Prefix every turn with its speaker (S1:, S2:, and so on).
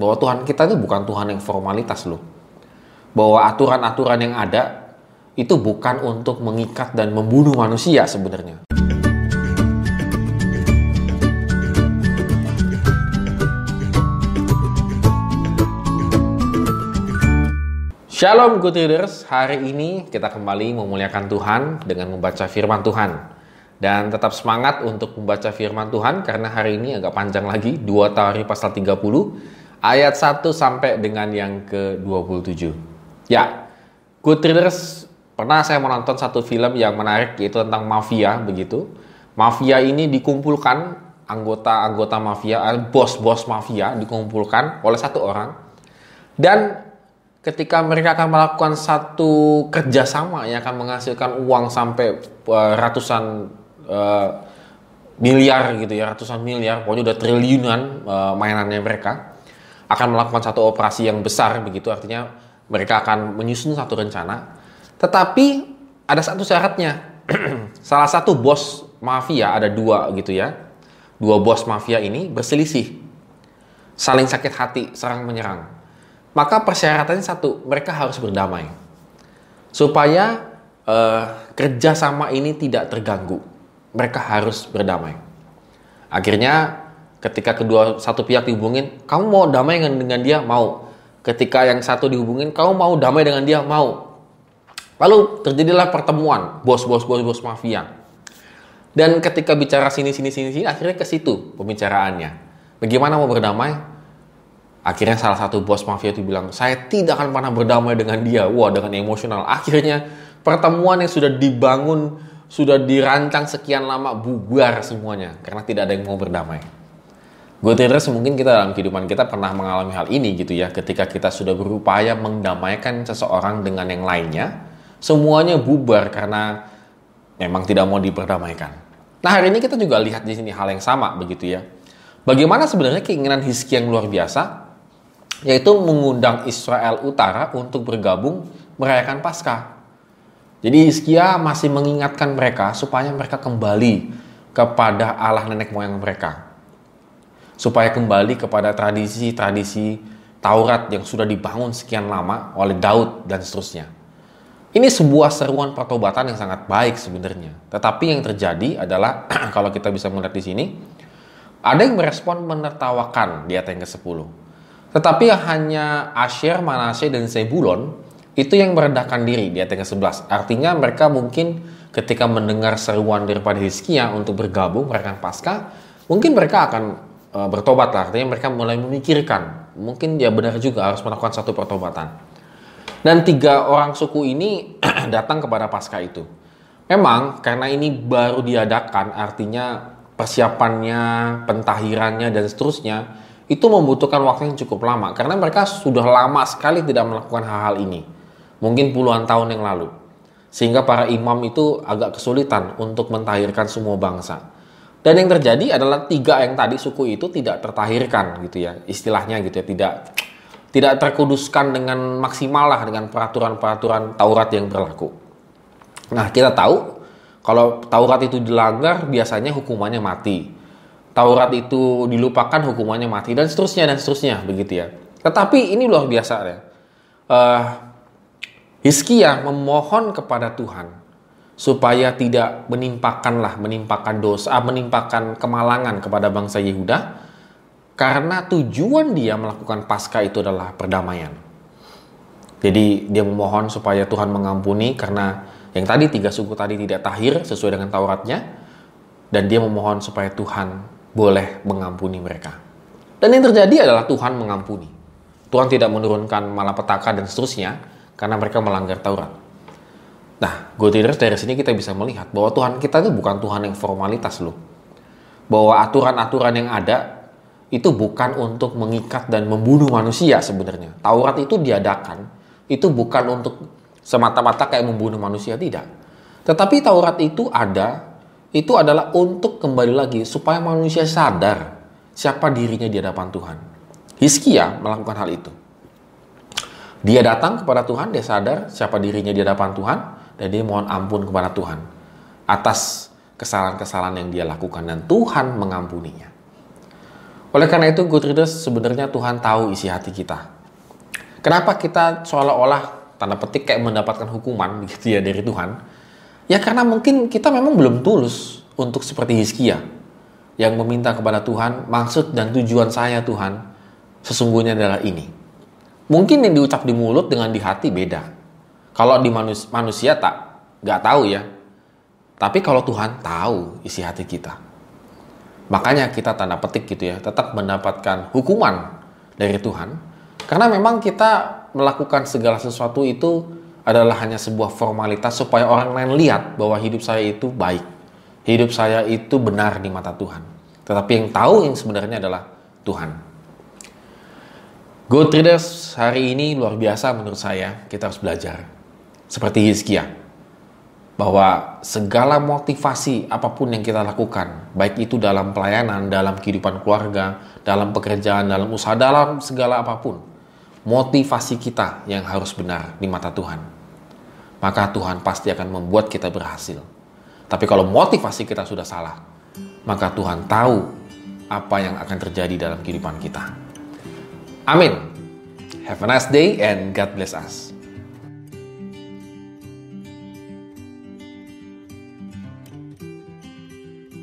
S1: bahwa Tuhan kita itu bukan Tuhan yang formalitas loh. Bahwa aturan-aturan yang ada itu bukan untuk mengikat dan membunuh manusia sebenarnya. Shalom good readers, hari ini kita kembali memuliakan Tuhan dengan membaca firman Tuhan. Dan tetap semangat untuk membaca firman Tuhan karena hari ini agak panjang lagi, 2 Tawari pasal 30 ayat 1 sampai dengan yang ke-27. Ya, good pernah saya menonton satu film yang menarik yaitu tentang mafia begitu. Mafia ini dikumpulkan anggota-anggota mafia, eh, bos-bos mafia dikumpulkan oleh satu orang dan ketika mereka akan melakukan satu kerjasama yang akan menghasilkan uang sampai uh, ratusan uh, miliar gitu ya ratusan miliar pokoknya udah triliunan uh, mainannya mereka akan melakukan satu operasi yang besar begitu artinya mereka akan menyusun satu rencana tetapi ada satu syaratnya salah satu bos mafia ada dua gitu ya dua bos mafia ini berselisih saling sakit hati serang menyerang maka persyaratannya satu, mereka harus berdamai. Supaya uh, kerjasama ini tidak terganggu. Mereka harus berdamai. Akhirnya ketika kedua satu pihak dihubungin, kamu mau damai dengan, dengan dia? Mau. Ketika yang satu dihubungin, kamu mau damai dengan dia? Mau. Lalu terjadilah pertemuan bos-bos bos-bos mafia. Dan ketika bicara sini sini sini sini akhirnya ke situ pembicaraannya. Bagaimana mau berdamai? Akhirnya salah satu bos mafia itu bilang, saya tidak akan pernah berdamai dengan dia. Wah, dengan emosional. Akhirnya pertemuan yang sudah dibangun, sudah dirancang sekian lama bubar semuanya. Karena tidak ada yang mau berdamai. Gue mungkin kita dalam kehidupan kita pernah mengalami hal ini gitu ya. Ketika kita sudah berupaya mendamaikan seseorang dengan yang lainnya, semuanya bubar karena memang tidak mau diperdamaikan. Nah hari ini kita juga lihat di sini hal yang sama begitu ya. Bagaimana sebenarnya keinginan Hizki yang luar biasa yaitu mengundang Israel Utara untuk bergabung merayakan Paskah. Jadi Hizkia masih mengingatkan mereka supaya mereka kembali kepada Allah nenek moyang mereka. Supaya kembali kepada tradisi-tradisi Taurat yang sudah dibangun sekian lama oleh Daud dan seterusnya. Ini sebuah seruan pertobatan yang sangat baik sebenarnya. Tetapi yang terjadi adalah kalau kita bisa melihat di sini, ada yang merespon menertawakan di ayat yang ke-10. Tetapi hanya Asher, Manasye, dan Zebulon itu yang merendahkan diri di ayat ke-11. Artinya mereka mungkin ketika mendengar seruan daripada Hizkia untuk bergabung merayakan Paskah, mungkin mereka akan e, bertobat lah. Artinya mereka mulai memikirkan, mungkin dia benar juga harus melakukan satu pertobatan. Dan tiga orang suku ini datang kepada Paskah itu. Memang karena ini baru diadakan, artinya persiapannya, pentahirannya, dan seterusnya, itu membutuhkan waktu yang cukup lama karena mereka sudah lama sekali tidak melakukan hal-hal ini. Mungkin puluhan tahun yang lalu. Sehingga para imam itu agak kesulitan untuk mentahirkan semua bangsa. Dan yang terjadi adalah tiga yang tadi suku itu tidak tertahirkan gitu ya. Istilahnya gitu ya, tidak tidak terkuduskan dengan maksimal lah dengan peraturan-peraturan Taurat yang berlaku. Nah, kita tahu kalau Taurat itu dilanggar biasanya hukumannya mati. Taurat itu dilupakan hukumannya mati dan seterusnya dan seterusnya begitu ya. Tetapi ini luar biasa ya. Uh, Hizkia memohon kepada Tuhan supaya tidak menimpakanlah menimpakan dosa, menimpakan kemalangan kepada bangsa Yehuda karena tujuan dia melakukan pasca itu adalah perdamaian. Jadi dia memohon supaya Tuhan mengampuni karena yang tadi tiga suku tadi tidak tahir sesuai dengan Tauratnya dan dia memohon supaya Tuhan boleh mengampuni mereka. Dan yang terjadi adalah Tuhan mengampuni. Tuhan tidak menurunkan malapetaka dan seterusnya karena mereka melanggar Taurat. Nah, good readers dari sini kita bisa melihat bahwa Tuhan kita itu bukan Tuhan yang formalitas loh. Bahwa aturan-aturan yang ada itu bukan untuk mengikat dan membunuh manusia sebenarnya. Taurat itu diadakan, itu bukan untuk semata-mata kayak membunuh manusia, tidak. Tetapi Taurat itu ada itu adalah untuk kembali lagi supaya manusia sadar siapa dirinya di hadapan Tuhan. Hizkia melakukan hal itu. Dia datang kepada Tuhan, dia sadar siapa dirinya di hadapan Tuhan, dan dia mohon ampun kepada Tuhan atas kesalahan-kesalahan yang dia lakukan dan Tuhan mengampuninya. Oleh karena itu, good readers, sebenarnya Tuhan tahu isi hati kita. Kenapa kita seolah-olah tanda petik kayak mendapatkan hukuman gitu ya dari Tuhan? Ya karena mungkin kita memang belum tulus untuk seperti Hizkia yang meminta kepada Tuhan, maksud dan tujuan saya Tuhan sesungguhnya adalah ini. Mungkin yang diucap di mulut dengan di hati beda. Kalau di manus manusia tak, nggak tahu ya. Tapi kalau Tuhan tahu isi hati kita. Makanya kita tanda petik gitu ya, tetap mendapatkan hukuman dari Tuhan. Karena memang kita melakukan segala sesuatu itu adalah hanya sebuah formalitas supaya orang lain lihat bahwa hidup saya itu baik. Hidup saya itu benar di mata Tuhan. Tetapi yang tahu yang sebenarnya adalah Tuhan. Go Traders hari ini luar biasa menurut saya. Kita harus belajar. Seperti Hizkia bahwa segala motivasi apa pun yang kita lakukan, baik itu dalam pelayanan, dalam kehidupan keluarga, dalam pekerjaan, dalam usaha, dalam segala apa pun, motivasi kita yang harus benar di mata Tuhan. Maka Tuhan pasti akan membuat kita berhasil. Tapi kalau motivasi kita sudah salah, maka Tuhan tahu apa yang akan terjadi dalam kehidupan kita. Amin. Have a nice day and God bless us.